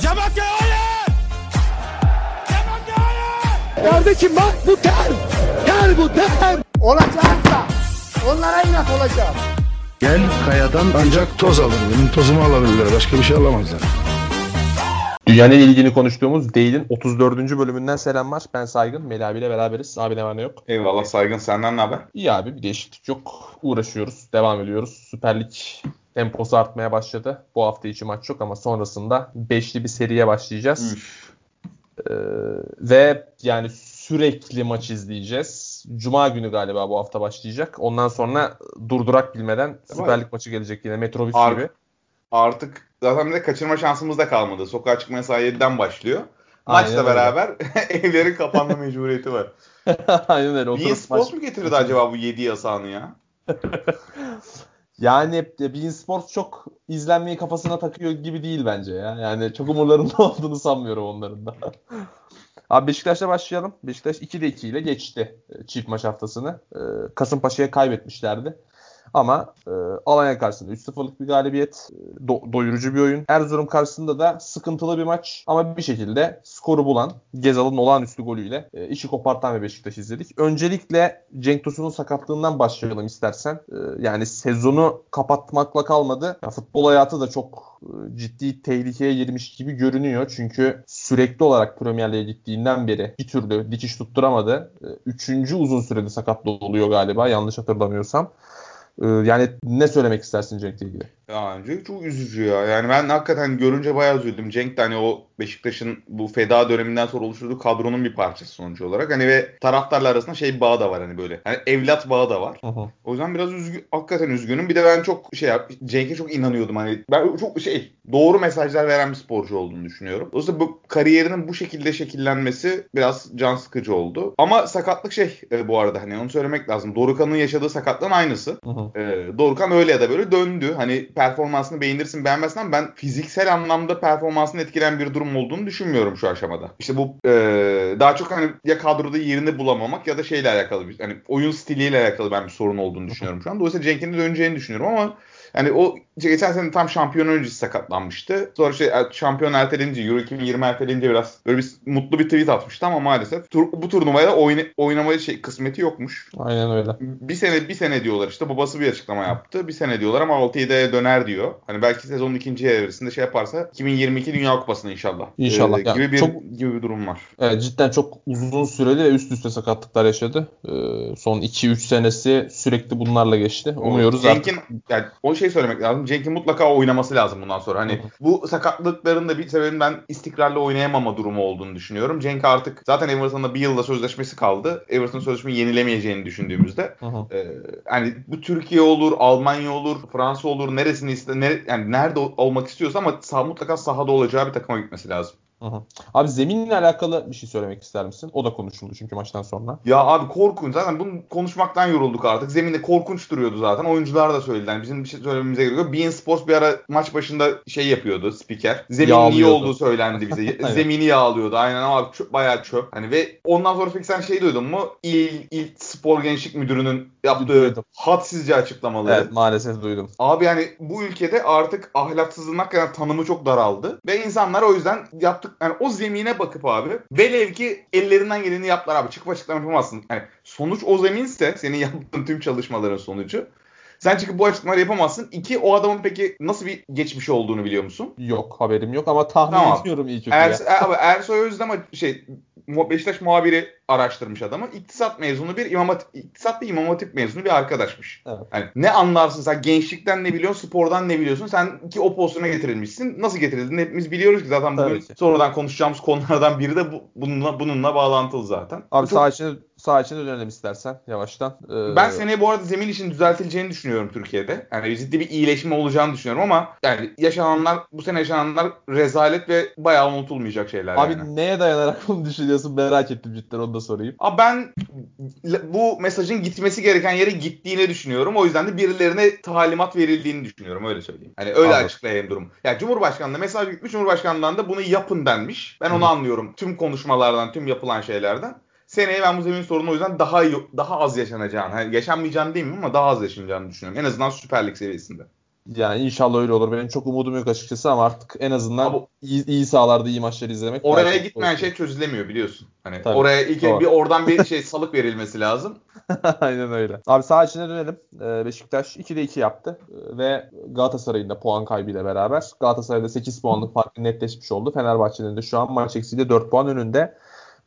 Cemakya hayır! Cemakya hayır! Kardeşim bak bu ter. Ter bu ter. Olacaksa onlara inat olacağım. Gel kayadan ancak toz alır. Benim tozumu alabilirler. Başka bir şey alamazlar. Dünyanın ilgini konuştuğumuz Değil'in 34. bölümünden selamlar. Ben Saygın. Melih abiyle beraberiz. Abi ne var ne yok. Eyvallah saygın senden ne haber? İyi abi bir değişiklik yok. Uğraşıyoruz. Devam ediyoruz. Süper Lig temposu artmaya başladı. Bu hafta içi maç yok ama sonrasında beşli bir seriye başlayacağız. Ee, ve yani sürekli maç izleyeceğiz. Cuma günü galiba bu hafta başlayacak. Ondan sonra durdurak bilmeden Süper Lig maçı gelecek yine Metrobüs Ar- gibi. Artık zaten bir de kaçırma şansımız da kalmadı. Sokağa çıkma yasağı 7'den başlıyor. Aynen Maçla öyle. beraber evlerin kapanma mecburiyeti var. Aynen öyle. Oturup Sports maç- mu getirdi acaba bu 7 yasağını ya? Yani Bein Sports çok izlenmeyi kafasına takıyor gibi değil bence ya. Yani çok umurlarında olduğunu sanmıyorum onların da. Abi Beşiktaş'la başlayalım. Beşiktaş 2'de 2 ile geçti e, çift maç haftasını. E, Kasımpaşa'ya kaybetmişlerdi. Ama e, Alanya karşısında 3-0'lık bir galibiyet. E, do- doyurucu bir oyun. Erzurum karşısında da sıkıntılı bir maç. Ama bir şekilde skoru bulan Gezal'ın olağanüstü golüyle e, işi kopartan bir Beşiktaş izledik. Öncelikle Cenk Tosun'un sakatlığından başlayalım istersen. E, yani sezonu kapatmakla kalmadı. Ya, futbol hayatı da çok e, ciddi tehlikeye girmiş gibi görünüyor. Çünkü sürekli olarak Premier Lig'e gittiğinden beri bir türlü dikiş tutturamadı. E, Üçüncü uzun sürede sakatlı oluyor galiba yanlış hatırlamıyorsam. E, Yani ne söylemek istersin Cenk'le ilgili? Ya önce çok üzücü ya. Yani ben hakikaten görünce bayağı üzüldüm. Cenk de hani o Beşiktaş'ın bu feda döneminden sonra oluşturduğu kadronun bir parçası sonucu olarak. Hani ve taraftarlar arasında şey bir bağı da var hani böyle. Hani evlat bağı da var. O yüzden biraz üzgün, hakikaten üzgünüm. Bir de ben çok şey yap- Cenk'e çok inanıyordum. Hani ben çok şey doğru mesajlar veren bir sporcu olduğunu düşünüyorum. Dolayısıyla bu kariyerinin bu şekilde şekillenmesi biraz can sıkıcı oldu. Ama sakatlık şey e, bu arada hani onu söylemek lazım. Dorukan'ın yaşadığı sakatlığın aynısı. Hı. Ee, Dorukhan öyle ya da böyle döndü. Hani performansını beğenirsin beğenmezsin ama ben fiziksel anlamda performansını etkileyen bir durum olduğunu düşünmüyorum şu aşamada. İşte bu e, daha çok hani ya kadroda yerini bulamamak ya da şeyle alakalı bir hani oyun stiliyle alakalı ben bir sorun olduğunu düşünüyorum şu an. Dolayısıyla Cenk'in de döneceğini düşünüyorum ama yani o geçen sene tam şampiyon öncesi sakatlanmıştı. Sonra şey şampiyon ertelince Euro 2020 ertelince biraz böyle bir mutlu bir tweet atmıştı ama maalesef tur, bu turnuvaya oyna, oynamaya şey kısmeti yokmuş. Aynen öyle. Bir sene bir sene diyorlar işte babası bir açıklama yaptı. Bir sene diyorlar ama 6-7'ye döner diyor. Hani belki sezonun ikinci evresinde şey yaparsa 2022 Dünya Kupası'na inşallah. İnşallah. Ee, Ya gibi bir çok- gibi bir durum var. Evet, cidden çok uzun süreli ve üst üste sakatlıklar yaşadı. Ee, son 2-3 senesi sürekli bunlarla geçti. Umuyoruz Cenk'in artık. yani o şey söylemek lazım. Cenk'in mutlaka oynaması lazım bundan sonra. Hani bu sakatlıkların da bir sebebinin ben istikrarlı oynayamama durumu olduğunu düşünüyorum. Cenk artık zaten Everton'da bir yılda sözleşmesi kaldı. Everton sözleşmeyi yenilemeyeceğini düşündüğümüzde. Ee, hani bu Türkiye olur, Almanya olur, Fransa olur, neresini iste, ne, yani nerede ol- olmak istiyorsa ama sah, mutlaka sahada olacağı bir takıma gitmesi lazım. Hı hı. Abi zeminle alakalı bir şey söylemek ister misin? O da konuşuldu çünkü maçtan sonra. Ya abi korkunç. Zaten bunu konuşmaktan yorulduk artık. Zeminde korkunç duruyordu zaten. Oyuncular da söylediler. Yani bizim bir şey söylememize gerek yok. Bein Sports bir ara maç başında şey yapıyordu spiker. Zemin iyi olduğu söylendi bize. Zemini yağlıyordu. Aynen ama çöp, bayağı çöp. Hani ve ondan sonra peki sen şey duydun mu? İl, İl Spor Gençlik Müdürü'nün yaptığı Duydum. hadsizce açıklamaları. Evet maalesef duydum. Abi yani bu ülkede artık ahlaksızlığın hakikaten tanımı çok daraldı. Ve insanlar o yüzden yaptık yani o zemine bakıp abi velev ki ellerinden geleni yaptılar abi. Çıkıp açıklama yapamazsın. Yani sonuç o zeminse senin yaptığın tüm çalışmaların sonucu. Sen çıkıp bu açıklamaları yapamazsın. İki o adamın peki nasıl bir geçmişi olduğunu biliyor musun? Yok haberim yok ama tahmin Tamam. ediyorum iyi kötü Er, ya. abi Ersoy Özdemir şey Beşiktaş muhabiri araştırmış adamı. İktisat mezunu bir imam hatip, iktisat ve imam hatip mezunu bir arkadaşmış. Evet. Hani ne anlarsın sen gençlikten ne biliyorsun, spordan ne biliyorsun? Sen ki o pozisyona getirilmişsin. Nasıl getirildin? Hepimiz biliyoruz ki zaten bugün sonradan konuşacağımız konulardan biri de bu, bununla bununla bağlantılı zaten. Abi Çok- sağ sağ içine dönelim istersen yavaştan. Ee, ben seneye bu arada zemin için düzeltileceğini düşünüyorum Türkiye'de. Yani ciddi bir iyileşme olacağını düşünüyorum ama yani yaşananlar bu sene yaşananlar rezalet ve bayağı unutulmayacak şeyler Abi yani. neye dayanarak bunu düşünüyorsun merak ettim cidden onu da sorayım. Abi ben bu mesajın gitmesi gereken yere gittiğini düşünüyorum. O yüzden de birilerine talimat verildiğini düşünüyorum. Öyle söyleyeyim. Hani öyle Anladım. açıklayayım durum. Ya Cumhurbaşkanlığı mesaj gitmiş. Cumhurbaşkanlığından da bunu yapın denmiş. Ben onu anlıyorum. Tüm konuşmalardan, tüm yapılan şeylerden. Seneye ben bu zemin sorunu o yüzden daha iyi- daha az yaşanacağını, hani yaşanmayacağını değil mi ama daha az yaşanacağını düşünüyorum. En azından Süper Lig seviyesinde. Yani inşallah öyle olur. Benim çok umudum yok açıkçası ama artık en azından Ama- iyi, iyi sahalarda iyi maçları izlemek. Oraya gitmeyen şey çözülemiyor biliyorsun. Hani Tabii. oraya ilk Doğru. bir oradan bir şey salık verilmesi lazım. Aynen öyle. Abi sağ içine dönelim. Ee, Beşiktaş 2'de 2 yaptı Ee, ve Galatasaray'ın da puan kaybıyla beraber Galatasaray'da 8 puanlık farkı netleşmiş oldu. Fenerbahçe'nin de şu an maç eksiğiyle 4 puan önünde.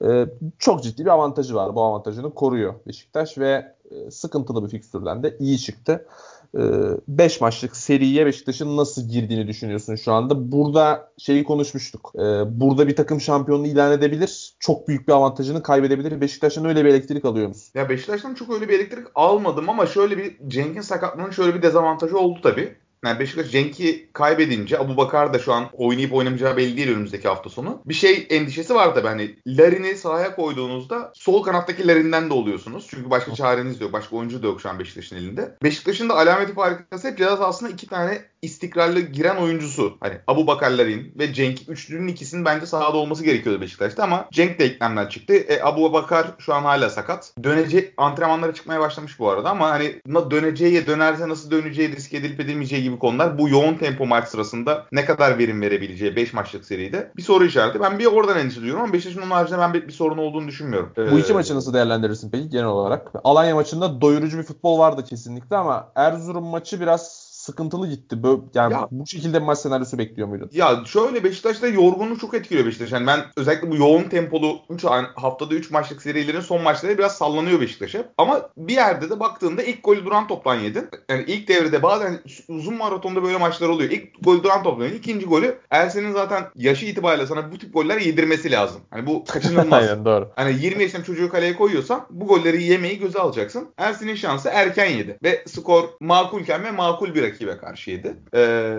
Ee, çok ciddi bir avantajı var. Bu avantajını koruyor Beşiktaş ve e, sıkıntılı bir fikstürden de iyi çıktı. 5 maçlık seriye Beşiktaş'ın nasıl girdiğini düşünüyorsun şu anda? Burada şeyi konuşmuştuk. Ee, burada bir takım şampiyonluğu ilan edebilir. Çok büyük bir avantajını kaybedebilir. Beşiktaş'ın öyle bir elektrik alıyor musun? Ya Beşiktaş'tan çok öyle bir elektrik almadım ama şöyle bir Cenk'in sakatlığının şöyle bir dezavantajı oldu tabii. Yani Beşiktaş Cenk'i kaybedince Abu Bakar da şu an oynayıp oynamayacağı belli değil önümüzdeki hafta sonu. Bir şey endişesi var tabii hani Larin'i sahaya koyduğunuzda sol kanattaki Larin'den de oluyorsunuz. Çünkü başka çareniz yok. Başka oyuncu da yok şu an Beşiktaş'ın elinde. Beşiktaş'ın da alameti farikası hep biraz aslında iki tane istikrarlı giren oyuncusu. Hani Abu Bakar Larin ve Cenk üçlünün ikisinin bence sahada olması gerekiyordu Beşiktaş'ta ama Cenk de eklemden çıktı. E, Abu Bakar şu an hala sakat. Dönecek antrenmanlara çıkmaya başlamış bu arada ama hani döneceği dönerse nasıl döneceği risk edilip edilmeyeceği gibi konular bu yoğun tempo maç sırasında ne kadar verim verebileceği 5 maçlık seride bir soru işareti. Ben bir oradan endişe duyuyorum ama Beşiktaş'ın onun haricinde ben bir, bir sorun olduğunu düşünmüyorum. Bu Ee, iki maçı nasıl değerlendirirsin peki genel olarak? Alanya maçında doyurucu bir futbol vardı kesinlikle ama Erzurum maçı biraz sıkıntılı gitti. Bö- yani Ya- bu şekilde maç senaryosu bekliyor muydun? Ya şöyle Beşiktaş'ta yorgunluk çok etkiliyor Beşiktaş. Yani ben özellikle bu yoğun tempolu 3 haftada 3 maçlık serilerin son maçları biraz sallanıyor Beşiktaş'a. Ama bir yerde de baktığında ilk golü duran toptan yedin. Yani ilk devrede bazen uzun maratonda böyle maçlar oluyor. İlk golü duran toptan yedin. İkinci golü Ersen'in zaten yaşı itibariyle sana bu tip goller yedirmesi lazım. Hani bu kaçınılmaz. Aynen doğru. Hani 20 yaşında çocuğu kaleye koyuyorsan bu golleri yemeyi göze alacaksın. Ersin'in şansı erken yedi. Ve skor makulken ve makul bir rakibe karşı yedi. Ee,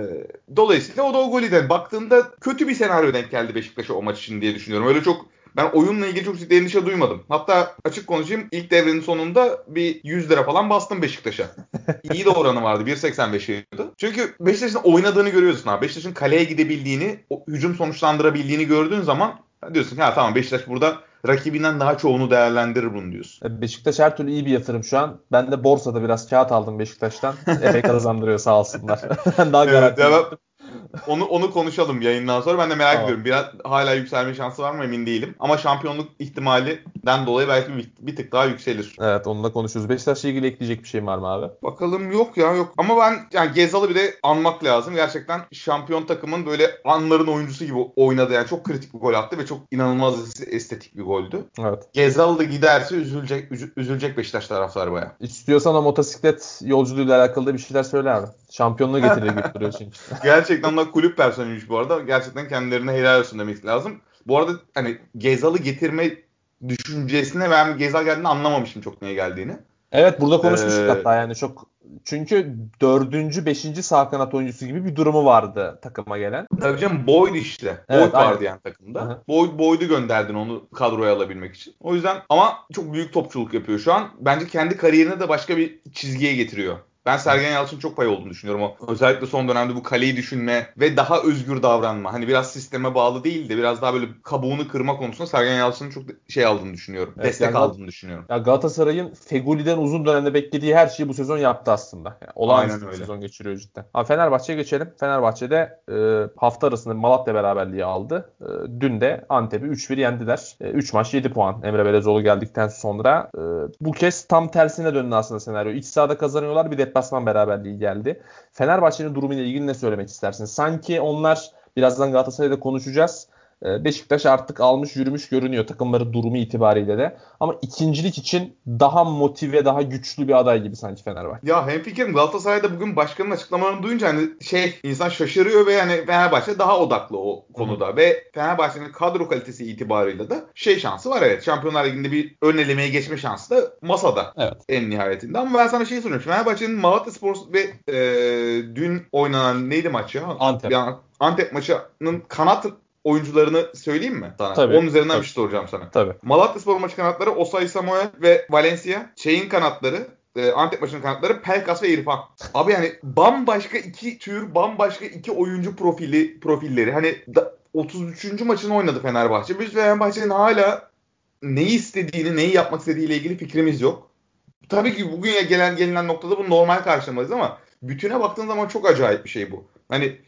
dolayısıyla o da o golü de baktığında kötü bir senaryo denk geldi Beşiktaş'a o maç için diye düşünüyorum. Öyle çok ben oyunla ilgili çok ciddi endişe duymadım. Hatta açık konuşayım ilk devrenin sonunda bir 100 lira falan bastım Beşiktaş'a. İyi de oranı vardı. 1.85'ydi. Çünkü Beşiktaş'ın oynadığını görüyorsun abi. Beşiktaş'ın kaleye gidebildiğini, o hücum sonuçlandırabildiğini gördüğün zaman diyorsun ki ha tamam Beşiktaş burada rakibinden daha çoğunu değerlendirir bunu diyorsun. E, Beşiktaş her türlü iyi bir yatırım şu an. Ben de borsada biraz kağıt aldım Beşiktaş'tan. Epey kazandırıyor sağ olsunlar. Daha Evet, garanti. Onu onu konuşalım yayından sonra. Ben de merak Tamam. ediyorum. Biraz hala yükselme şansı var mı emin değilim. Ama şampiyonluk ihtimalinden dolayı belki bir, bir tık daha yükselir. Evet onunla konuşuyoruz. Beşiktaş'la ilgili ekleyecek bir şey var mı abi? Bakalım yok ya yok. Ama ben yani Gezal'ı bir de anmak lazım. Gerçekten şampiyon takımın böyle anların oyuncusu gibi oynadı. Yani çok kritik bir gol attı ve çok inanılmaz estetik bir goldü. Evet. Gezal da giderse üzülecek üzü- üzülecek Beşiktaş taraftarı baya. İstiyorsan o motosiklet yolculuğuyla alakalı da bir şeyler söyle abi. Şampiyonluğu getirir gibi duruyor çünkü. Gerçekten de kulüp personeliymiş bu arada. Gerçekten kendilerine helal olsun demek lazım. Bu arada hani Gezal'ı getirme düşüncesine ben Gezal geldiğini anlamamıştım çok niye geldiğini. Evet burada konuşmuştuk Ee, hatta yani çok çünkü dördüncü, beşinci sağ kanat oyuncusu gibi bir durumu vardı takıma gelen. Tabii canım Boyd işte. Evet, Boyd vardı aynen. yani takımda. Hı hı. Boyd, Boyd'u gönderdin onu kadroya alabilmek için. O yüzden ama çok büyük topçuluk yapıyor şu an. Bence kendi kariyerine de başka bir çizgiye getiriyor. Ben Sergen Yalçın çok pay olduğunu düşünüyorum. O özellikle son dönemde bu kaleyi düşünme ve daha özgür davranma. Hani biraz sisteme bağlı değil de biraz daha böyle kabuğunu kırma konusunda Sergen Yalçın'ın çok şey aldığını düşünüyorum. Evet, Destek yani- aldığını düşünüyorum. Ya Galatasaray'ın Fegoli'den uzun dönemde beklediği her şeyi bu sezon yaptı aslında. Yani olağanüstü bir sezon geçiriyor cidden. Abi Fenerbahçe'ye geçelim. Fenerbahçe'de e, hafta arasında Malatya beraberliği aldı. E, dün de Antep'i 3-1 yendiler. E, 3 maç 7 puan Emre Belezoğlu geldikten sonra. E, bu kez tam tersine döndü aslında senaryo. İç sahada kazanıyorlar bir deplasman beraberliği geldi. Fenerbahçe'nin durumuyla ilgili ne söylemek istersin? Sanki onlar birazdan Galatasaray'da konuşacağız. E, Beşiktaş artık almış yürümüş görünüyor takımları durumu itibariyle de. Ama ikincilik için daha motive, daha güçlü bir aday gibi sanki Fenerbahçe. Ya hemfikirim Galatasaray'da bugün başkanın açıklamalarını duyunca hani şey insan şaşırıyor ve yani Fenerbahçe daha odaklı o konuda ve Fenerbahçe'nin kadro kalitesi itibarıyla da şey şansı var evet. Şampiyonlar Ligi'nde bir ön elemeye geçme şansı da masada Evet. en nihayetinde. Ama ben sana şey soruyorum. Fenerbahçe'nin Malatya Spor ve e, dün oynanan neydi maç ya? Antep. An- Antep maçının kanat oyuncularını söyleyeyim mi sana? Tabii. 10 üzerinden Tabii. bir şey soracağım sana. Tabii. Malatya Spor maçı kanatları Osay Samuel ve Valencia. Şeyin kanatları e, Antep maçının kanatları Pelkas ve İrfan. Abi yani bambaşka iki tür, bambaşka iki oyuncu profili profilleri. Hani da, 33. maçını oynadı Fenerbahçe. Biz Fenerbahçe'nin hala neyi istediğini, neyi yapmak istediğiyle ilgili fikrimiz yok. Tabii ki bugün ya gelen gelinen noktada bunu normal karşılamalıyız ama bütüne baktığın zaman çok acayip bir şey bu. Hani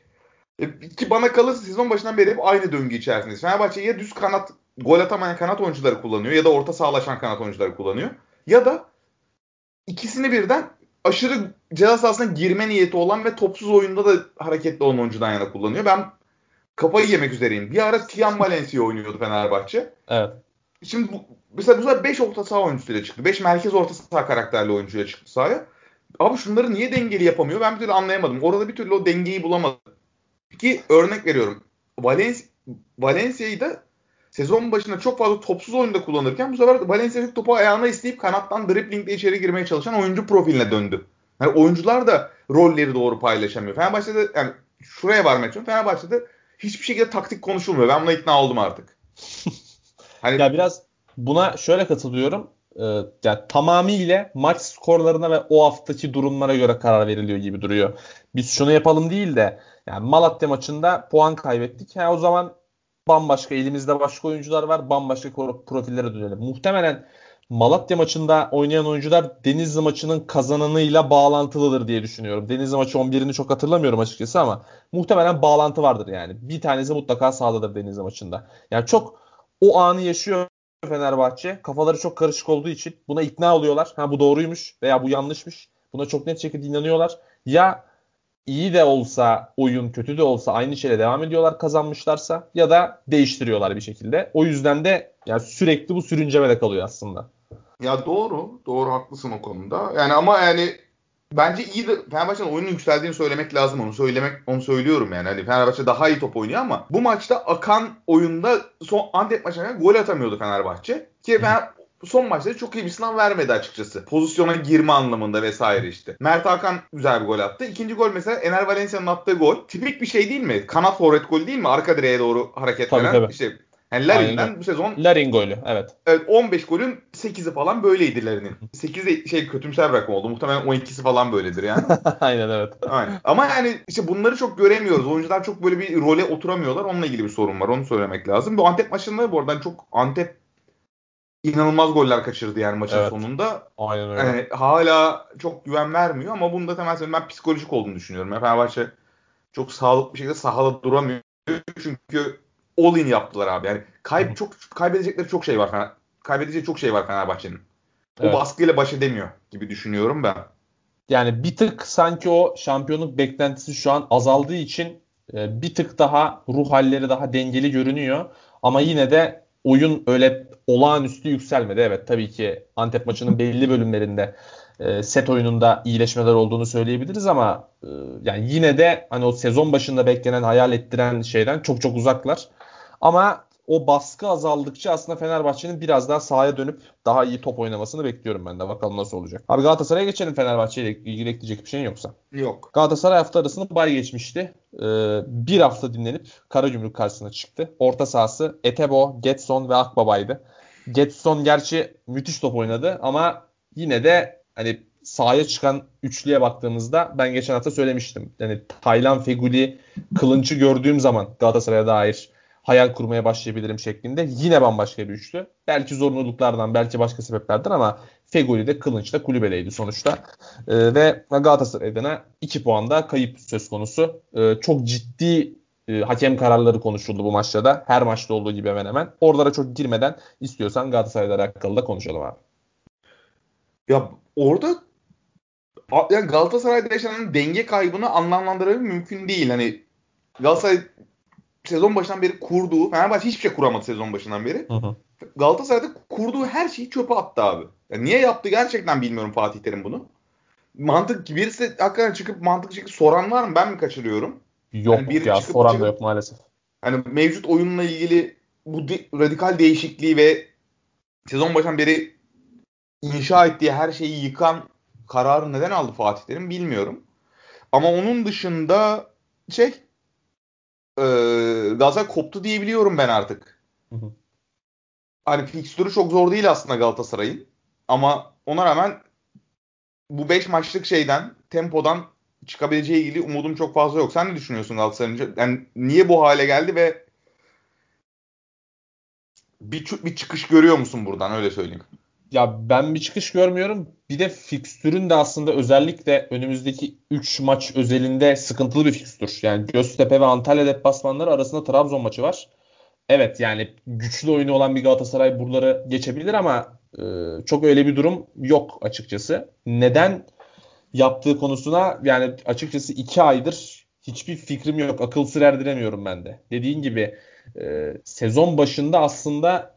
ki bana kalırsa sezon başından beri hep aynı döngü içerisindeyiz. Fenerbahçe ya düz kanat gol atamayan kanat oyuncuları kullanıyor ya da orta sağlaşan kanat oyuncuları kullanıyor. Ya da ikisini birden aşırı ceza sahasına girme niyeti olan ve topsuz oyunda da hareketli olan oyuncudan yana kullanıyor. Ben kafayı yemek üzereyim. Bir ara Tian Valencia oynuyordu Fenerbahçe. Evet. Şimdi bu, mesela bu sefer 5 orta saha oyuncusuyla çıktı. 5 merkez orta saha karakterli oyuncuyla çıktı sahaya. Abi şunları niye dengeli yapamıyor? Ben bir türlü anlayamadım. Orada bir türlü o dengeyi bulamadım. Ki örnek veriyorum. Valencia, Valencia'yı da sezon başında çok fazla topsuz oyunda kullanırken bu sefer Valencia topu ayağına isteyip kanattan driblingle içeri girmeye çalışan oyuncu profiline döndü. Yani oyuncular da rolleri doğru paylaşamıyor. Fenerbahçe'de yani şuraya varmak için Fenerbahçe'de hiçbir şekilde taktik konuşulmuyor. Ben buna ikna oldum artık. Hani... Ya biraz buna şöyle katılıyorum. Ee, yani tamamıyla maç skorlarına ve o haftaki durumlara göre karar veriliyor gibi duruyor. Biz şunu yapalım değil de yani Malatya maçında puan kaybettik. Ha, o zaman bambaşka elimizde başka oyuncular var. Bambaşka profillere dönelim. Muhtemelen Malatya maçında oynayan oyuncular Denizli maçının kazananıyla bağlantılıdır diye düşünüyorum. Denizli maçı 11'ini çok hatırlamıyorum açıkçası ama muhtemelen bağlantı vardır yani. Bir tanesi mutlaka sağdadır Denizli maçında. Yani çok o anı yaşıyor Fenerbahçe. Kafaları çok karışık olduğu için buna ikna oluyorlar. Ha bu doğruymuş veya bu yanlışmış. Buna çok net şekilde inanıyorlar. Ya iyi de olsa oyun kötü de olsa aynı şeyle devam ediyorlar kazanmışlarsa ya da değiştiriyorlar bir şekilde. O yüzden de yani sürekli bu sürüncemede kalıyor aslında. Ya doğru. Doğru haklısın o konuda. Yani ama yani bence iyi de Fenerbahçe'nin oyunun yükseldiğini söylemek lazım. Onu söylemek onu söylüyorum yani. Hani Fenerbahçe daha iyi top oynuyor ama bu maçta akan oyunda son Antep maçına gol atamıyordu Fenerbahçe. Ki Fener, son maçta çok iyi bir sınav vermedi açıkçası. Pozisyona girme anlamında vesaire işte. Mert Hakan güzel bir gol attı. İkinci gol mesela Ener Valencia'nın attığı gol. Tipik bir şey değil mi? Kanat forvet gol değil mi? Arka direğe doğru hareket tabii, veren. Tabii. İşte yani Larin'den bu sezon Larin golü evet. Evet 15 golün 8'i falan böyleydi Larin'in. 8'i şey kötümser bir rakam oldu. Muhtemelen 12'si falan böyledir yani. Aynen evet. Aynen. Ama yani işte bunları çok göremiyoruz. Oyuncular çok böyle bir role oturamıyorlar. Onunla ilgili bir sorun var. Onu söylemek lazım. Bu Antep maçında bu arada çok Antep inanılmaz goller kaçırdı yani maçın evet. sonunda. Aynen öyle. Yani hala çok güven vermiyor ama bunda temel ben psikolojik olduğunu düşünüyorum. Fenerbahçe çok sağlıklı bir şekilde sahada duramıyor. Çünkü all in yaptılar abi. Yani kayb çok kaybedecekleri çok şey var Fener. Kaybedecek çok şey var Fenerbahçe'nin. O evet. baskıyla baş edemiyor gibi düşünüyorum ben. Yani bir tık sanki o şampiyonluk beklentisi şu an azaldığı için e, bir tık daha ruh halleri daha dengeli görünüyor. Ama yine de oyun öyle olağanüstü yükselmedi. Evet tabii ki Antep maçının belli bölümlerinde e, set oyununda iyileşmeler olduğunu söyleyebiliriz ama e, yani yine de hani o sezon başında beklenen hayal ettiren şeyden çok çok uzaklar. Ama o baskı azaldıkça aslında Fenerbahçe'nin biraz daha sahaya dönüp daha iyi top oynamasını bekliyorum ben de. Bakalım nasıl olacak. Abi Galatasaray'a geçelim Fenerbahçe ile ilgili ekleyecek bir şeyin yoksa. Yok. Galatasaray hafta arasında bay geçmişti. Ee, bir hafta dinlenip Karagümrük karşısına çıktı. Orta sahası Etebo, Getson ve Akbaba'ydı. Getson gerçi müthiş top oynadı ama yine de hani sahaya çıkan üçlüye baktığımızda ben geçen hafta söylemiştim. Yani Taylan Feguli kılınçı gördüğüm zaman Galatasaray'a dair hayal kurmaya başlayabilirim şeklinde. Yine bambaşka bir üçlü. Belki zorunluluklardan, belki başka sebeplerden ama Fegoli de Kılınç da kulübedeydi sonuçta. E, ve Galatasaray adına 2 puanda kayıp söz konusu. E, çok ciddi e, hakem kararları konuşuldu bu maçta da. Her maçta olduğu gibi hemen hemen. Oralara çok girmeden istiyorsan Galatasaray'la alakalı da konuşalım abi. Ya orada yani Galatasaray'da yaşanan denge kaybını anlamlandırabilmek mümkün değil. Hani Galatasaray sezon başından beri kurduğu Fenerbahçe hiçbir şey kuramadı sezon başından beri. Hı hı. Galatasaray'da kurduğu her şeyi çöpe attı abi. Yani niye yaptı gerçekten bilmiyorum Fatih Terim bunu. Mantık birisi hakikaten çıkıp mantıklı şekilde soran var mı? Ben mi kaçırıyorum? Yok yani biri ya çıkıp, soran da yok maalesef. Hani mevcut oyunla ilgili bu de, radikal değişikliği ve sezon başından beri inşa ettiği her şeyi yıkan kararı neden aldı Fatih Terim bilmiyorum. Ama onun dışında şey e, Galatasaray koptu diyebiliyorum ben artık. Hı hı. Hani fikstürü çok zor değil aslında Galatasaray'ın. Ama ona rağmen bu 5 maçlık şeyden, tempodan çıkabileceği ilgili umudum çok fazla yok. Sen ne düşünüyorsun Galatasaray'ın? Yani niye bu hale geldi ve bir, bir çıkış görüyor musun buradan öyle söyleyeyim. Ya ben bir çıkış görmüyorum. Bir de fikstürün de aslında özellikle önümüzdeki 3 maç özelinde sıkıntılı bir fikstür. Yani Göztepe ve Antalya deplasmanları arasında Trabzon maçı var. Evet yani güçlü oyunu olan bir Galatasaray buraları geçebilir ama e, çok öyle bir durum yok açıkçası. Neden yaptığı konusuna yani açıkçası 2 aydır hiçbir fikrim yok. Akıl sır erdiremiyorum ben de. Dediğin gibi e, sezon başında aslında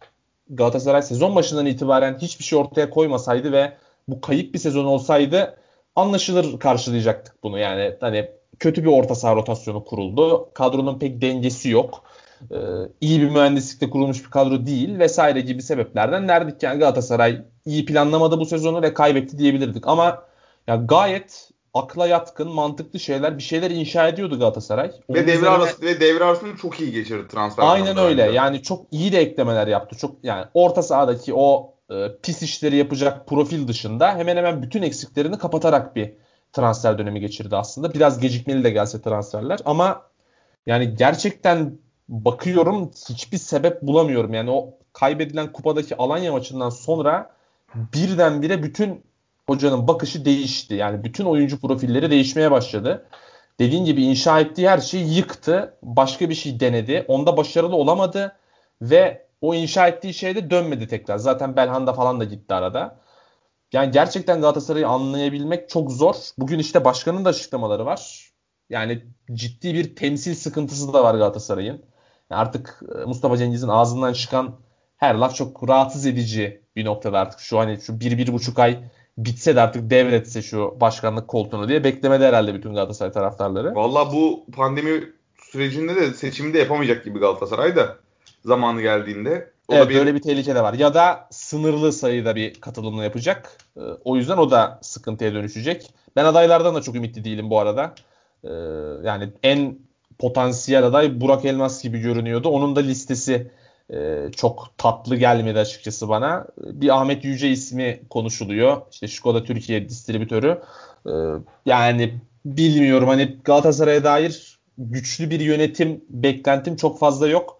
Galatasaray sezon başından itibaren hiçbir şey ortaya koymasaydı ve bu kayıp bir sezon olsaydı anlaşılır karşılayacaktık bunu. Yani hani kötü bir orta saha rotasyonu kuruldu. Kadronun pek dengesi yok. Ee, iyi bir mühendislikle kurulmuş bir kadro değil vesaire gibi sebeplerden derdik yani Galatasaray iyi planlamadı bu sezonu ve kaybetti diyebilirdik. Ama ya gayet akla yatkın, mantıklı şeyler, bir şeyler inşa ediyordu Galatasaray. Onun Ve devre üzerine- arası ve devre arasını çok iyi geçirdi transfer. Aynen öyle. bence. Yani çok iyi de eklemeler yaptı. Çok yani orta sahadaki o e, pis işleri yapacak profil dışında hemen hemen bütün eksiklerini kapatarak bir transfer dönemi geçirdi aslında. Biraz gecikmeli de gelse transferler ama yani gerçekten bakıyorum hiçbir sebep bulamıyorum. Yani o kaybedilen kupadaki Alanya maçından sonra birdenbire bütün hocanın bakışı değişti. Yani bütün oyuncu profilleri değişmeye başladı. Dediğin gibi inşa ettiği her şeyi yıktı. Başka bir şey denedi. Onda başarılı olamadı ve o inşa ettiği şeyde dönmedi tekrar. Zaten Belhanda falan da gitti arada. Yani gerçekten Galatasaray'ı anlayabilmek çok zor. Bugün işte başkanın da açıklamaları var. Yani ciddi bir temsil sıkıntısı da var Galatasaray'ın. Artık e, Mustafa Cengiz'in ağzından çıkan her laf çok rahatsız edici bir noktada artık. Şu hani şu bir, bir buçuk ay bitse de artık devretse şu başkanlık koltuğunu diye beklemede herhalde bütün Galatasaray taraftarları. Valla bu pandemi sürecinde de seçimi de yapamayacak gibi Galatasaray da zamanı geldiğinde. O evet da bir, böyle bir tehlike de var. Ya da sınırlı sayıda bir katılımla yapacak. Ee, O yüzden o da sıkıntıya dönüşecek. Ben adaylardan da çok ümitli değilim bu arada. Ee, Yani en potansiyel aday Burak Elmas gibi görünüyordu. Onun da listesi e, çok tatlı gelmedi açıkçası bana. Bir Ahmet Yüce ismi konuşuluyor. İşte Skoda Türkiye distribütörü. Ee, Yani bilmiyorum hani Galatasaray'a dair güçlü bir yönetim beklentim çok fazla yok.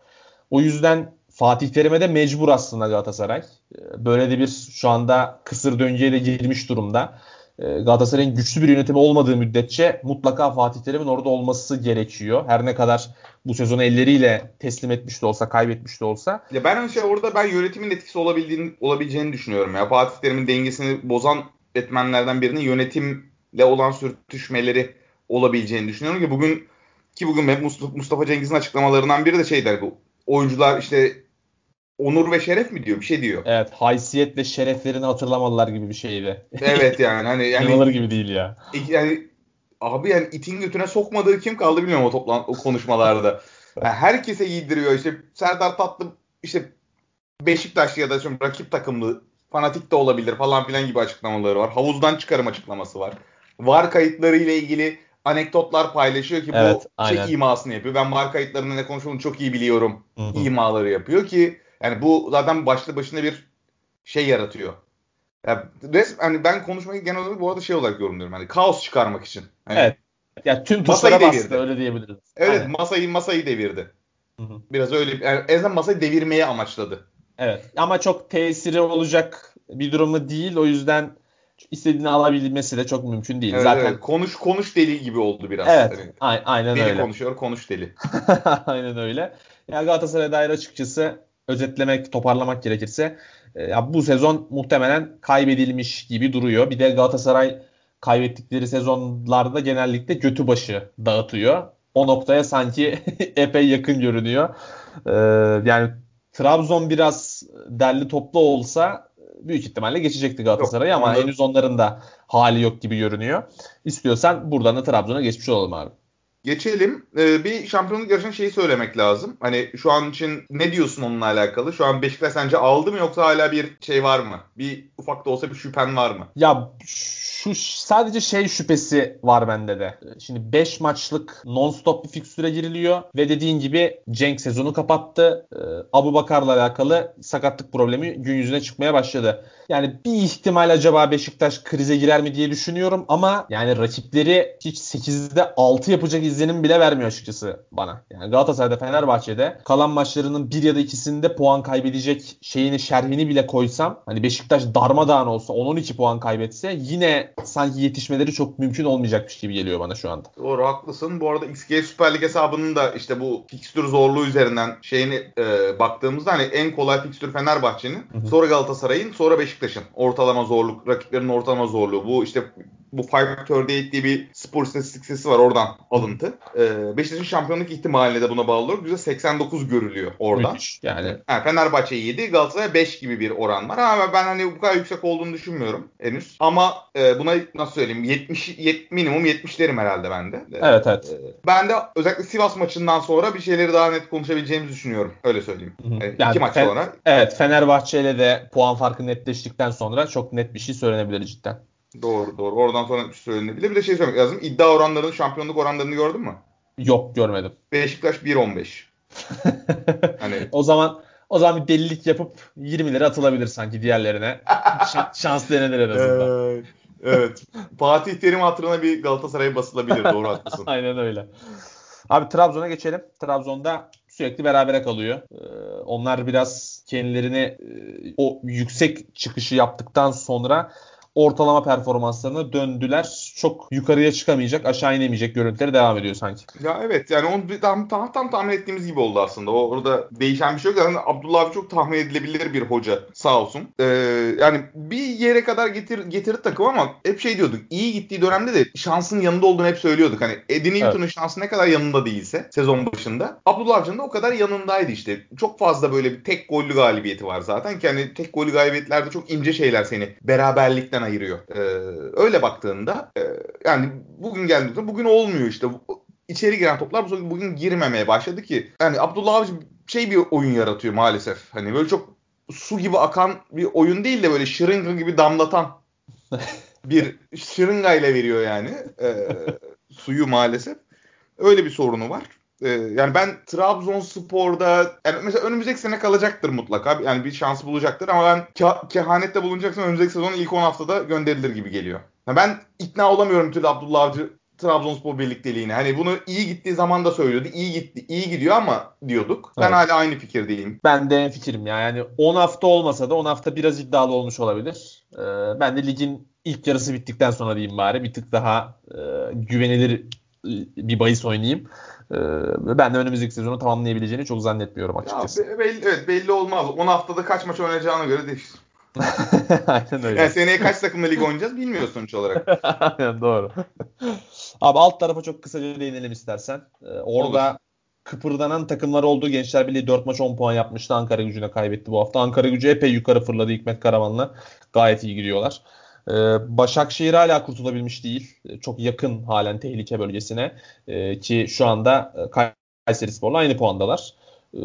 O yüzden Fatih Terim'e de mecbur aslında Galatasaray. Ee, Böyle de bir şu anda kısır döngüye de girmiş durumda. Ee, Galatasaray'ın güçlü bir yönetimi olmadığı müddetçe mutlaka Fatih Terim'in orada olması gerekiyor. Her ne kadar bu sezonu elleriyle teslim etmiş de olsa, kaybetmiş de olsa. Ya ben şey orada ben yönetimin etkisi olabildiğini, olabileceğini düşünüyorum ya. Fatih Terim'in dengesini bozan etmenlerden birinin yönetimle olan sürtüşmeleri olabileceğini düşünüyorum ki bugün ki bugün Mustafa, Cengiz'in açıklamalarından biri de şey der bu oyuncular işte onur ve şeref mi diyor bir şey diyor. Evet, haysiyetle şereflerini hatırlamalılar gibi bir şeydi. Evet yani hani yani İnanılır gibi değil ya. yani abi yani itin götüne sokmadığı kim kaldı bilmiyorum o toplan o konuşmalarda. Yani herkese giydiriyor işte Serdar Tatlı işte Beşiktaşlı ya da şimdi rakip takımlı fanatik de olabilir falan filan gibi açıklamaları var. Havuzdan çıkarım açıklaması var. Var kayıtları ile ilgili anekdotlar paylaşıyor ki bu Evet, aynen. şey imasını yapıyor. Ben var kayıtlarında ne konuştuğunu çok iyi biliyorum. Hı hı. imaları yapıyor ki yani bu zaten başlı başına bir şey yaratıyor. Ya res, hani ben konuşmayı genel olarak bu arada şey olarak yorumluyorum. Hani kaos çıkarmak için. Hani, Evet. Ya tüm Masayı tuşlara bastı devirdi. öyle diyebiliriz. Evet Aynen. masayı masayı devirdi. Hı hı. Biraz öyle yani en azından masayı devirmeye amaçladı. Evet. Ama çok tesiri olacak bir durumu değil. O yüzden istediğini alabilmesi de çok mümkün değil. Evet, Zaten evet. konuş konuş deli gibi oldu biraz. Evet. A- aynen deli öyle. konuşuyor, konuş deli. aynen öyle. Ya Galatasaray'a dair açıkçası özetlemek, toparlamak gerekirse e, ya bu sezon muhtemelen kaybedilmiş gibi duruyor. Bir de Galatasaray kaybettikleri sezonlarda genellikle götü başı dağıtıyor. O noktaya sanki epey yakın görünüyor. Ee, yani Trabzon biraz derli toplu olsa büyük ihtimalle geçecekti Galatasaray Yok, ama onları- henüz onların da hali yok gibi görünüyor. İstiyorsan buradan da Trabzon'a geçmiş olalım abi. Geçelim. Ee, bir şampiyonluk yarışının şeyi söylemek lazım. Hani şu an için ne diyorsun onunla alakalı? Şu an Beşiktaş sence aldı mı yoksa hala bir şey var mı? Bir ufak da olsa bir şüphen var mı? Ya şu sadece şey şüphesi var bende de. Şimdi 5 maçlık non-stop bir fikstüre giriliyor ve dediğin gibi Cenk sezonu kapattı. Ee, Abu Bakar'la alakalı sakatlık problemi gün yüzüne çıkmaya başladı. Yani bir ihtimal acaba Beşiktaş krize girer mi diye düşünüyorum ama yani rakipleri hiç 8'de 6 yapacak izlenim bile vermiyor açıkçası bana. Yani Galatasaray'da Fenerbahçe'de kalan maçlarının bir ya da ikisinde puan kaybedecek şeyini şerhini bile koysam hani Beşiktaş darmadağın olsa 10-12 puan kaybetse yine sanki yetişmeleri çok mümkün olmayacakmış gibi geliyor bana şu anda. Doğru haklısın. Bu arada XG Süper Lig hesabının da işte bu fikstür zorluğu üzerinden şeyini e, baktığımızda hani en kolay fikstür Fenerbahçe'nin, sonra Galatasaray'ın, sonra Beşiktaş'ın ortalama zorluk, rakiplerin ortalama zorluğu. Bu işte bu 538 diye bir spor istatistik sitesi var oradan alıntı. Ee, Beşiktaş'ın şampiyonluk ihtimaline de buna bağlı olarak %89 görülüyor oradan. Müthiş. Yani Ha, Fenerbahçe 7, Galatasaray 5 gibi bir oran var. Ama ben hani bu kadar yüksek olduğunu düşünmüyorum henüz. Ama e, buna nasıl söyleyeyim 70 yet, minimum 70 derim herhalde bende. evet evet. E, ben de özellikle Sivas maçından sonra bir şeyleri daha net konuşabileceğimizi düşünüyorum. Öyle söyleyeyim. E, Yani iki maç Fe- sonra. Evet Fenerbahçe ile de puan farkı netleştikten sonra çok net bir şey söylenebilir cidden. Doğru doğru. Oradan sonra söylenebilir. Bir de şey söylemek lazım. İddia oranlarının, şampiyonluk oranlarını gördün mü? Yok görmedim. Beşiktaş 1.15. hani O zaman o zaman bir delilik yapıp 20 lira atılabilir sanki diğerlerine. Şa- şans denenir en azından. Ee, evet. Fatih Terim hatırına bir Galatasaray'a basılabilir. Doğru haklısın. Aynen öyle. Abi Trabzon'a geçelim. Trabzon'da sürekli berabere kalıyor. Ee, onlar biraz kendilerini e, o yüksek çıkışı yaptıktan sonra ortalama performanslarına döndüler. Çok yukarıya çıkamayacak, aşağı inemeyecek görüntüleri devam ediyor sanki. Ya evet yani onu tam, tam, tam tahmin ettiğimiz gibi oldu aslında. Orada değişen bir şey yok. Yani Abdullah abi çok tahmin edilebilir bir hoca sağ olsun. Ee, yani bir yere kadar getir, getirdi takım ama hep şey diyorduk. İyi gittiği dönemde de şansın yanında olduğunu hep söylüyorduk. Hani Eddie Newton'un şansı ne kadar yanında değilse sezon başında. Abdullah Avcı'nın da o kadar yanındaydı işte. Çok fazla böyle bir tek gollü galibiyeti var zaten. Ki hani tek gollü galibiyetlerde çok ince şeyler seni beraberlikten ayırıyor. Ee, öyle baktığında e, yani bugün geldiğimizde bugün olmuyor işte. İçeri giren toplar bu bugün girmemeye başladı ki. Yani Abdullah Avcı şey bir oyun yaratıyor maalesef. Hani böyle çok su gibi akan bir oyun değil de böyle şırınga gibi damlatan bir şırıngayla veriyor yani e, suyu maalesef. Öyle bir sorunu var. E, yani ben Trabzonspor'da yani mesela önümüzdeki sene kalacaktır mutlaka. Yani bir şans bulacaktır ama ben ke- kehanette bulunacaksam önümüzdeki sezonun ilk 10 haftada gönderilir gibi geliyor. Yani ben ikna olamıyorum türlü Abdullah Avcı Trabzonspor birlikteliğine. Hani bunu iyi gittiği zaman da söylüyordu. İyi gitti, iyi gidiyor ama diyorduk. Ben Evet. hala aynı fikirdeyim. Ben de en fikrim ya. Yani 10 hafta olmasa da 10 hafta biraz iddialı olmuş olabilir. Ee, ben de ligin ilk yarısı bittikten sonra diyeyim bari. Bir tık daha e, güvenilir e, bir bahis oynayayım. Ee, ben de önümüzdeki sezonu tamamlayabileceğini çok zannetmiyorum Ya, açıkçası. be- belli, evet belli olmaz. 10 haftada kaç maç oynayacağına göre değişir. Aynen öyle. Yani seneye kaç takımla lig oynayacağız bilmiyoruz sonuç olarak. Aynen doğru. Abi alt tarafa çok kısaca değinelim istersen. Ee, orada Olur. kıpırdanan takımlar oldu. Gençler Birliği 4 maç 10 puan yapmıştı. Ankara gücüne kaybetti bu hafta. Ankara gücü epey yukarı fırladı Hikmet Karaman'la. Gayet iyi gidiyorlar. Ee, Başakşehir hala kurtulabilmiş değil. Ee, Çok yakın halen tehlike bölgesine. Ee, ki şu anda e, Kayseri Spor'la aynı puandalar. Ee,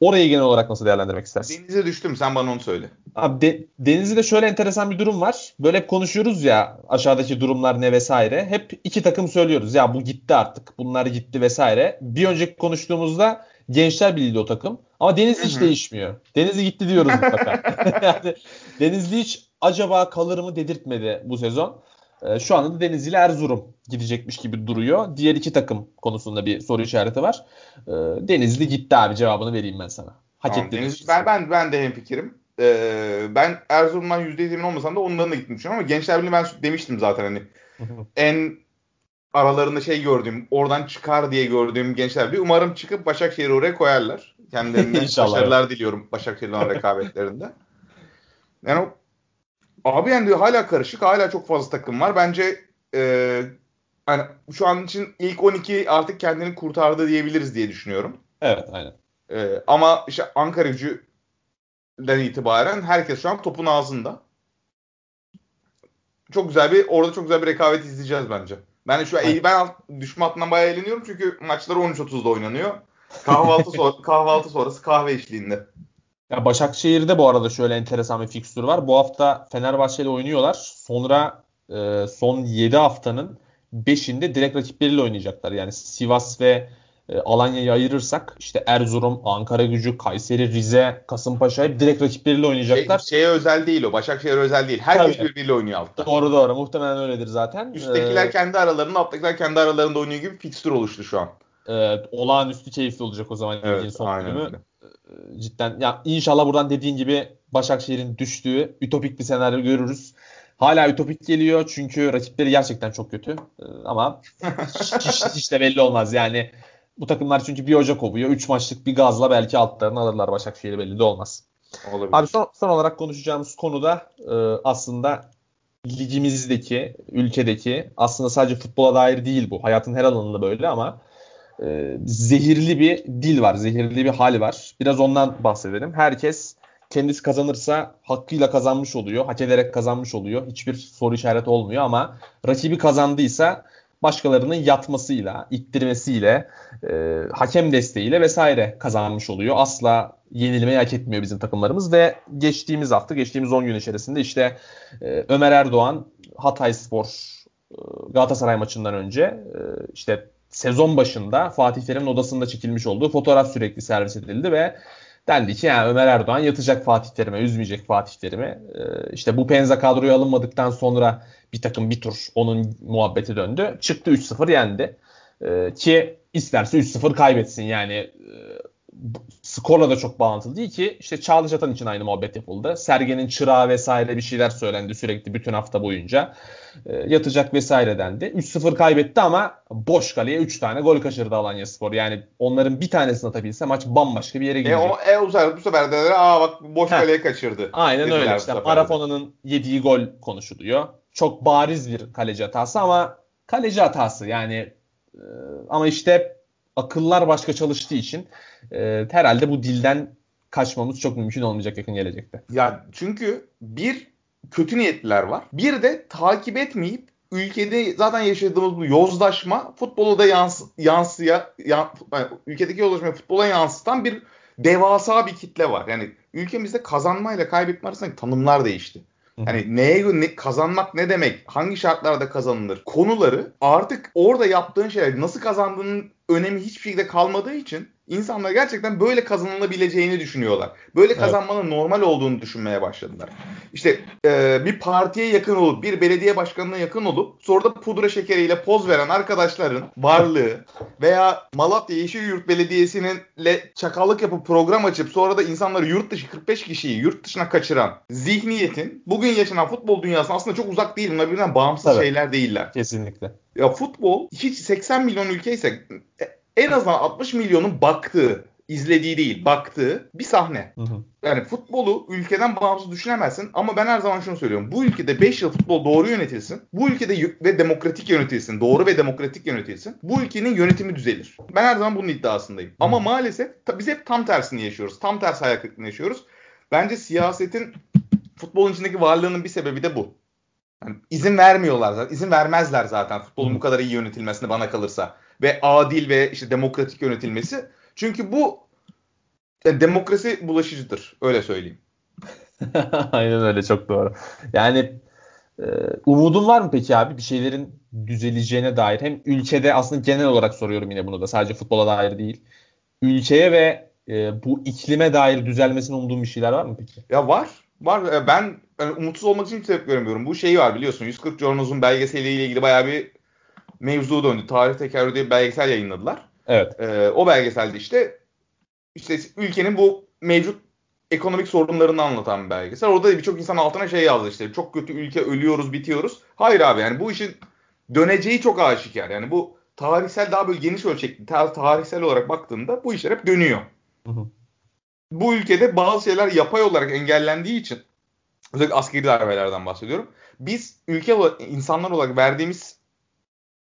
orayı genel olarak nasıl değerlendirmek istersin? Denize düştüm sen bana onu söyle. Abi de, Denizli'de şöyle enteresan bir durum var. Böyle hep konuşuyoruz ya aşağıdaki durumlar ne vesaire. Hep iki takım söylüyoruz. Ya bu gitti artık. Bunlar gitti vesaire. Bir önceki konuştuğumuzda Gençler Birliği'de o takım. Ama Denizli hiç değişmiyor. Denizli gitti diyoruz mutlaka. yani Denizli hiç acaba kalır mı dedirtmedi bu sezon. Ee, şu anda da Denizli ile Erzurum gidecekmiş gibi duruyor. Diğer iki takım konusunda bir soru işareti var. Ee, Denizli gitti abi cevabını vereyim ben sana. Hak Tamam, etti. Deniz, ben, ben, ben de hemfikirim. Ee, ben Erzurum'dan %100 emin olmasam da onların da gittiğini düşünüyorum ama Gençler Birliği ben demiştim zaten hani en aralarında şey gördüğüm, oradan çıkar diye gördüğüm Gençler Birliği. Umarım çıkıp Başakşehir'i oraya koyarlar. Kendilerine başarılar diliyorum Başakşehir'le olan rekabetlerinde. Yani abi yani hala karışık, hala çok fazla takım var. Bence e, hani şu an için ilk 12 artık kendini kurtardı diyebiliriz diye düşünüyorum. Evet aynen. Ee, ama işte Ankara gücüden itibaren herkes şu an topun ağzında. Çok güzel bir orada çok güzel bir rekabet izleyeceğiz bence. Ben şu an Aynen. ben düşme hattından bayağı eğleniyorum çünkü maçlar 13.30'da oynanıyor. Kahvaltı so- kahvaltı sonrası kahve eşliğinde. Ya Başakşehir'de bu arada şöyle enteresan bir fikstür var. Bu hafta Fenerbahçe ile oynuyorlar. Sonra e, son 7 haftanın 5'inde direkt rakipleriyle oynayacaklar. Yani Sivas ve e, Alanya'yı ayırırsak işte Erzurum, Ankara Gücü, Kayseri, Rize, Kasımpaşa hep direkt rakipleriyle oynayacaklar. Şey, şeye özel değil o. Başakşehir özel değil. Herkes Tabii. birbiriyle oynuyor altta. Doğru doğru. Muhtemelen öyledir zaten. Üsttekiler Ee, kendi aralarında, alttakiler kendi aralarında oynuyor gibi fikstür oluştu şu an. e, olağanüstü keyifli olacak o zaman Evet, son aynen bölümü. öyle. E, Cidden ya inşallah buradan dediğin gibi Başakşehir'in düştüğü ütopik bir senaryo görürüz. Hala ütopik geliyor çünkü rakipleri gerçekten çok kötü. E, ama hiç, hiç, hiç de belli olmaz. Yani bu takımlar çünkü bir hoca kovuyor. 3 maçlık bir gazla belki altlarını alırlar Başakşehir'i belli de olmaz. Olabilir. Abi son, son olarak konuşacağımız konu da e, aslında ligimizdeki, ülkedeki aslında sadece futbola dair değil bu. Hayatın her alanında böyle ama e, zehirli bir dil var, zehirli bir hal var. Biraz ondan bahsedelim. Herkes kendisi kazanırsa hakkıyla kazanmış oluyor, hak ederek kazanmış oluyor. Hiçbir soru işareti olmuyor ama rakibi kazandıysa başkalarının yatmasıyla, ittirmesiyle, e, hakem desteğiyle vesaire kazanmış oluyor. Asla yenilmeyi hak etmiyor bizim takımlarımız ve geçtiğimiz hafta, geçtiğimiz 10 gün içerisinde işte e, Ömer Erdoğan Hatay Spor e, Galatasaray maçından önce e, işte sezon başında Fatih Terim'in odasında çekilmiş olduğu fotoğraf sürekli servis edildi ve dendi ki yani Ömer Erdoğan yatacak Fatih Terim'e, üzmeyecek Fatih Terim'i. E, işte bu Penza kadroya alınmadıktan sonra bir takım bir tur onun muhabbeti döndü. Çıktı 3-0 yendi. E, ki isterse 3-0 kaybetsin yani e, skorla da çok bağlantılı değil ki. İşte Çağdaş Atan için aynı muhabbet yapıldı. Sergen'in çırağı vesaire bir şeyler söylendi sürekli bütün hafta boyunca. E, yatacak vesaire dendi. 3-0 kaybetti ama boş kaleye 3 tane gol kaçırdı Alanya Spor. Yani onların bir tanesini atabilse maç bambaşka bir yere E, gidecek. o, e uzar bu sefer de aa bak boş Heh. kaleye kaçırdı. Aynen dediler öyle. İşte sefer de. Marafona'nın yediği gol konuşuluyor. Çok bariz bir kaleci hatası ama kaleci hatası yani e, ama işte akıllar başka çalıştığı için e, herhalde bu dilden kaçmamız çok mümkün olmayacak yakın gelecekte. Ya çünkü bir kötü niyetliler var. Bir de takip etmeyip ülkede zaten yaşadığımız bu yozlaşma futbolu da yansı, yansıya yan, yani ülkedeki yozlaşmayı futbola yansıtan bir devasa bir kitle var. Yani ülkemizde kazanmayla kaybetme arasındaki tanımlar değişti. Yani neye ne, kazanmak ne demek? Hangi şartlarda kazanılır? Konuları artık orada yaptığın şeyler nasıl kazandığının önemi hiçbir şekilde kalmadığı için insanlar gerçekten böyle kazanılabileceğini düşünüyorlar. Böyle kazanmanın normal olduğunu düşünmeye başladılar. İşte e, bir partiye yakın olup bir belediye başkanına yakın olup sonra da pudra şekeriyle poz veren arkadaşların varlığı veya Malatya Yeşilyurt Belediyesi'ninle çakallık yapıp program açıp sonra da insanları yurt dışı 45 kişiyi yurt dışına kaçıran zihniyetin bugün yaşanan futbol dünyasına aslında çok uzak değil. Bunlar birbirinden bağımsız Tabii. şeyler değiller. Kesinlikle. Ya futbol hiç 80 milyon ülke ise en azından 60 milyonun baktığı, izlediği değil, baktığı bir sahne. Hı hı. Yani futbolu ülkeden bağımsız düşünemezsin ama ben her zaman şunu söylüyorum. Bu ülkede 5 yıl futbol doğru yönetilsin. Bu ülkede ve demokratik yönetilsin. Doğru ve demokratik yönetilsin. Bu ülkenin yönetimi düzelir. Ben her zaman bunun iddiasındayım. Ama maalesef biz hep tam tersini yaşıyoruz. Tam tersi hayal kırıklığını yaşıyoruz. Bence siyasetin futbolun içindeki varlığının bir sebebi de bu. Yani izin vermiyorlar zaten. İzin vermezler zaten futbolun bu kadar iyi yönetilmesine bana kalırsa. Ve adil ve işte demokratik yönetilmesi. Çünkü bu yani demokrasi bulaşıcıdır. Öyle söyleyeyim. Aynen öyle çok doğru. Yani e, umudun var mı peki abi bir şeylerin düzeleceğine dair? Hem ülkede aslında genel olarak soruyorum yine bunu da sadece futbola dair değil. Ülkeye ve e, bu iklime dair düzelmesini umduğun bir şeyler var mı peki? Ya var. Var. Ee, Ben yani umutsuz olmak için hiç sebep göremiyorum. Bu şeyi var biliyorsun. 140 Jornos'un belgeseliyle ilgili bayağı bir mevzu döndü. Tarih tekerrürü diye bir belgesel yayınladılar. Evet. Ee, o belgeselde işte işte ülkenin bu mevcut ekonomik sorunlarını anlatan bir belgesel. Orada da birçok insan altına şey yazdı işte. Çok kötü ülke ölüyoruz, bitiyoruz. Hayır abi yani bu işin döneceği çok aşikar. Yani bu tarihsel daha böyle geniş ölçekli ta- tarihsel olarak baktığında bu işler hep dönüyor. Hı hı. Bu ülkede bazı şeyler yapay olarak engellendiği için özellikle askeri darbelerden bahsediyorum. Biz ülke olarak, insanlar olarak verdiğimiz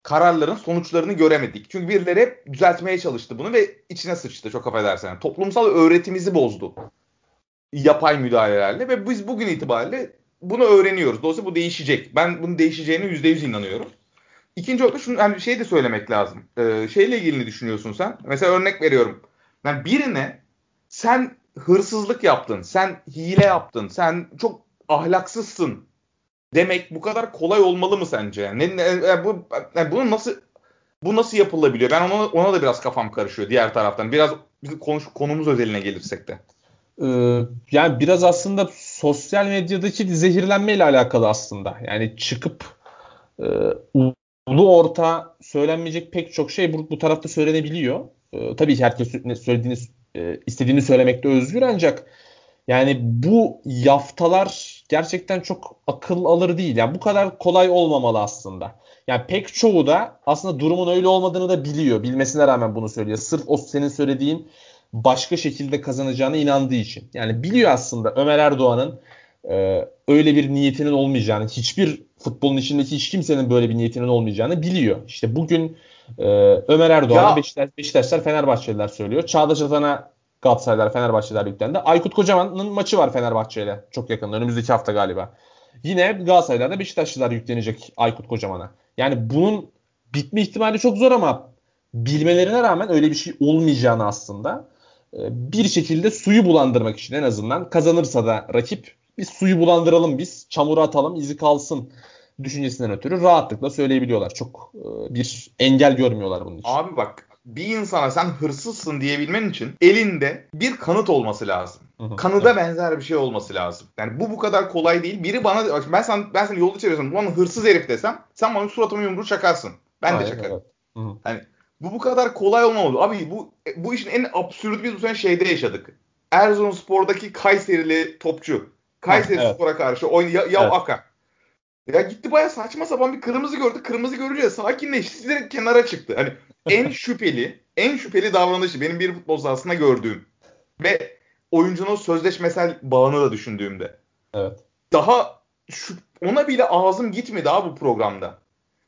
kararların sonuçlarını göremedik. Çünkü birileri hep düzeltmeye çalıştı bunu ve içine sıçtı çok affedersen. Yani toplumsal öğretimizi bozdu. Yapay müdahalelerle ve biz bugün itibariyle bunu öğreniyoruz. Dolayısıyla bu değişecek. Ben bunun değişeceğine %100 inanıyorum. İkinci olarak şunu yani şey de söylemek lazım. Ee, şeyle ilgili ne düşünüyorsun sen? Mesela örnek veriyorum. Yani birine sen hırsızlık yaptın, sen hile yaptın, sen çok ahlaksızsın demek bu kadar kolay olmalı mı sence? Yani, ne, ne, bu yani bunu nasıl bu nasıl yapılabiliyor? Ben ona, ona da biraz kafam karışıyor diğer taraftan. Biraz konuş, konumuz özeline gelirsek de. Ee, yani biraz aslında sosyal medyadaki zehirlenmeyle alakalı aslında. Yani çıkıp e, ulu orta söylenmeyecek pek çok şey bu, bu tarafta söylenebiliyor. Ee, tabii ki herkes ne söylediğini e, istediğini söylemekte özgür ancak yani bu yaftalar gerçekten çok akıl alır değil. Yani bu kadar kolay olmamalı aslında. Yani pek çoğu da aslında durumun öyle olmadığını da biliyor. Bilmesine rağmen bunu söylüyor. Sırf o senin söylediğin başka şekilde kazanacağına inandığı için. Yani biliyor aslında Ömer Erdoğan'ın e, öyle bir niyetinin olmayacağını, hiçbir futbolun içindeki hiç kimsenin böyle bir niyetinin olmayacağını biliyor. İşte bugün e, Ömer Erdoğan'a Beşiktaş, Beşiktaşlar Fenerbahçeliler söylüyor. Çağdaş Atan'a Galatasaraylar Fenerbahçeliler yüklendi. Aykut Kocaman'ın maçı var Fenerbahçe ile çok yakında. Önümüzdeki hafta galiba. Yine Galatasaray'da Beşiktaşlılar yüklenecek Aykut Kocaman'a. Yani bunun bitme ihtimali çok zor ama bilmelerine rağmen öyle bir şey olmayacağını aslında e, bir şekilde suyu bulandırmak için en azından kazanırsa da rakip biz suyu bulandıralım biz çamura atalım izi kalsın düşüncesinden ötürü rahatlıkla söyleyebiliyorlar. Çok e, bir engel görmüyorlar bunun için. Abi bak bir insana sen hırsızsın diyebilmen için elinde bir kanıt olması lazım. Kanıda evet. benzer bir şey olması lazım. Yani bu bu kadar kolay değil. Biri bana ben sen ben seni yolda çeviriyorsam bana hırsız herif desem sen bana suratıma yumruğu çakarsın. Ben Aynen, de çakarım. Evet. Hani bu bu kadar kolay olmamalı. Abi bu bu işin en absürt biz bu sene şeyde yaşadık. Erzurumspor'daki Kayserili topçu. Kayseri evet. Spor'a karşı oyun ya, ya evet. Aka. Ya gitti baya saçma sapan bir kırmızı gördü. Kırmızı görünce sakinleşti. Direkt kenara çıktı. Hani en şüpheli, en şüpheli davranışı benim bir futbol sahasında gördüğüm. Ve oyuncunun sözleşmesel bağını da düşündüğümde. Evet. Daha şu, ona bile ağzım gitmedi daha bu programda.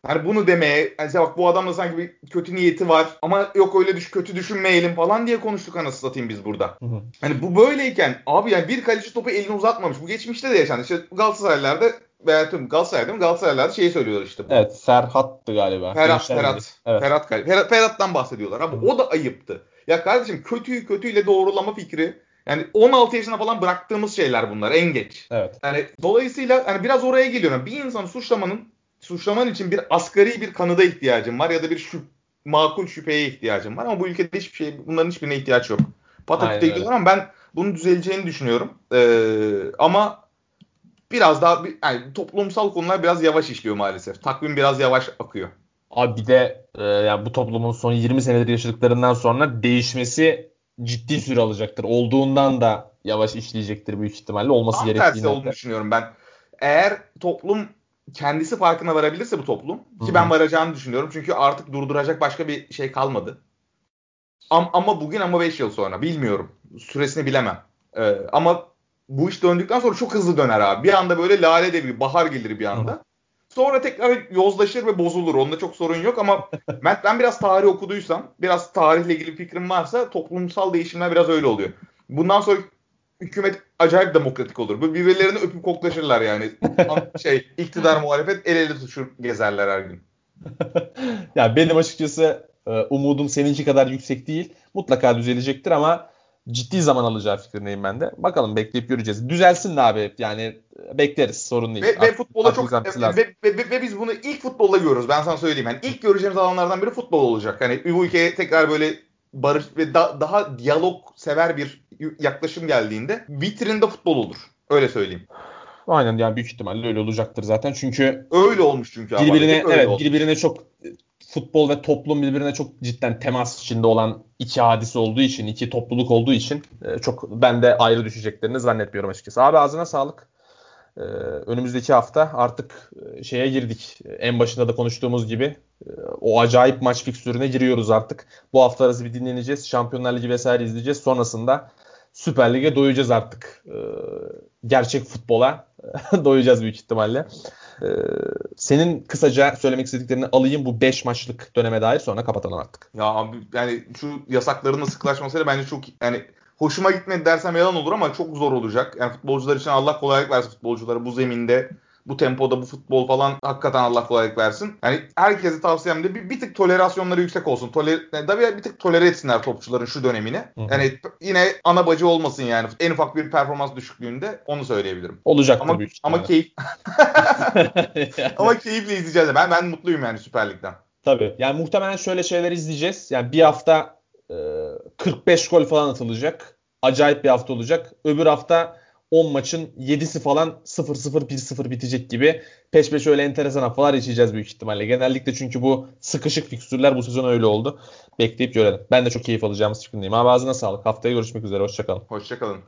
Hani bunu demeye, hani bak bu adamda sanki bir kötü niyeti var ama yok öyle düş kötü düşünmeyelim falan diye konuştuk anasını satayım biz burada. Hı hı. Hani bu böyleyken abi yani bir kaleci topu elini uzatmamış. Bu geçmişte de yaşandı. İşte Galatasaraylılarda veya tüm Galatasaray'da mı Galatasaraylılarda şeyi söylüyorlar işte. Bu. Evet Ferhat'tı galiba. Ferhat, Ferhat. Evet. Ferhat, Ferhat, Ferhat'tan bahsediyorlar. Ama hı. o da ayıptı. Ya kardeşim kötüyü kötüyle doğrulama fikri yani 16 yaşına falan bıraktığımız şeyler bunlar en geç. Evet. Yani dolayısıyla hani biraz oraya geliyorum. Bir insanı suçlamanın suçlaman için bir asgari bir kanıda ihtiyacım var ya da bir şüp, makul şüpheye ihtiyacım var ama bu ülkede hiçbir şey bunların hiçbirine ihtiyaç yok. Pataküte gidiyorlar ama ben bunun düzeleceğini düşünüyorum. Ee, ama biraz daha yani toplumsal konular biraz yavaş işliyor maalesef. Takvim biraz yavaş akıyor. Abi bir de e, yani bu toplumun son 20 senedir yaşadıklarından sonra değişmesi ciddi süre alacaktır. Olduğundan da yavaş işleyecektir büyük ihtimalle. Olması Tam gerektiğini. tersi olduğunu düşünüyorum ben. Eğer toplum kendisi farkına varabilirse bu toplum ki Hı-hı. ben varacağını düşünüyorum. Çünkü artık durduracak başka bir şey kalmadı. Am, ama bugün ama 5 yıl sonra bilmiyorum. Süresini bilemem. Ee, ama bu iş döndükten sonra çok hızlı döner abi. Bir anda böyle lale devri, bahar gelir bir anda. Sonra tekrar yozlaşır ve bozulur. Onda çok sorun yok ama ben, ben biraz tarih okuduysam, biraz tarihle ilgili fikrim varsa toplumsal değişimler biraz öyle oluyor. Bundan sonra hükümet acayip demokratik olur. Bu birbirlerini öpüp koklaşırlar yani. şey iktidar muhalefet el ele tutuşur gezerler her gün. ya benim açıkçası e, umudum seninki kadar yüksek değil. Mutlaka düzelecektir ama ciddi zaman alacağı fikrindeyim ben de. Bakalım bekleyip göreceğiz. Düzelsin de abi yani bekleriz sorun değil. Ve, ve futbola çok ve, ve, ve, ve, biz bunu ilk futbolda görüyoruz. Ben sana söyleyeyim. Yani ilk göreceğimiz alanlardan biri futbol olacak. Hani bu ülkeye tekrar böyle barış ve da, daha diyalog sever bir yaklaşım geldiğinde vitrinde futbol olur. Öyle söyleyeyim. Aynen yani büyük ihtimalle öyle olacaktır zaten. Çünkü öyle olmuş çünkü birbirine evet olmuş. birbirine çok futbol ve toplum birbirine çok cidden temas içinde olan iki hadise olduğu için, iki topluluk olduğu için e, çok ben de ayrı düşeceklerini zannetmiyorum açıkçası. Abi ağzına sağlık. Ee, önümüzdeki hafta artık e, şeye girdik. En başında da konuştuğumuz gibi e, o acayip maç fiksürüne giriyoruz artık. Bu hafta arası bir dinleneceğiz. Şampiyonlar Ligi vesaire izleyeceğiz. Sonrasında Süper Lig'e doyacağız artık. Ee, gerçek futbola doyacağız büyük ihtimalle. Ee, senin kısaca söylemek istediklerini alayım bu 5 maçlık döneme dair sonra kapatalım artık. Ya abi yani şu yasakların sıklaşmasıyla bence çok yani hoşuma gitmedi dersem yalan olur ama çok zor olacak. Yani futbolcular için Allah kolaylık versin futbolculara bu zeminde bu tempoda bu futbol falan hakikaten Allah kolaylık versin. Yani herkese tavsiyem de bir, bir tık tolerasyonları yüksek olsun. Toler, yani tabii bir tık tolere etsinler topçuların şu dönemini. Yani yine ana bacı olmasın yani. En ufak bir performans düşüklüğünde onu söyleyebilirim. Olacaktır Ama büyük ama ihtimalle. keyif ama keyifle izleyeceğiz. Ben ben mutluyum yani Süper Lig'den. Tabii. Yani muhtemelen şöyle şeyler izleyeceğiz. Yani bir hafta e, 45 gol falan atılacak. Acayip bir hafta olacak. Öbür hafta 10 maçın 7'si falan 0-0 1-0 bitecek gibi peş peşe öyle enteresan haftalar yaşayacağız büyük ihtimalle. Genellikle çünkü bu sıkışık fikstürler bu sezon öyle oldu. Bekleyip görelim. Ben de çok keyif alacağımız fikrindeyim. Abi ağzına sağlık. Haftaya görüşmek üzere. Hoşçakalın. Hoşçakalın.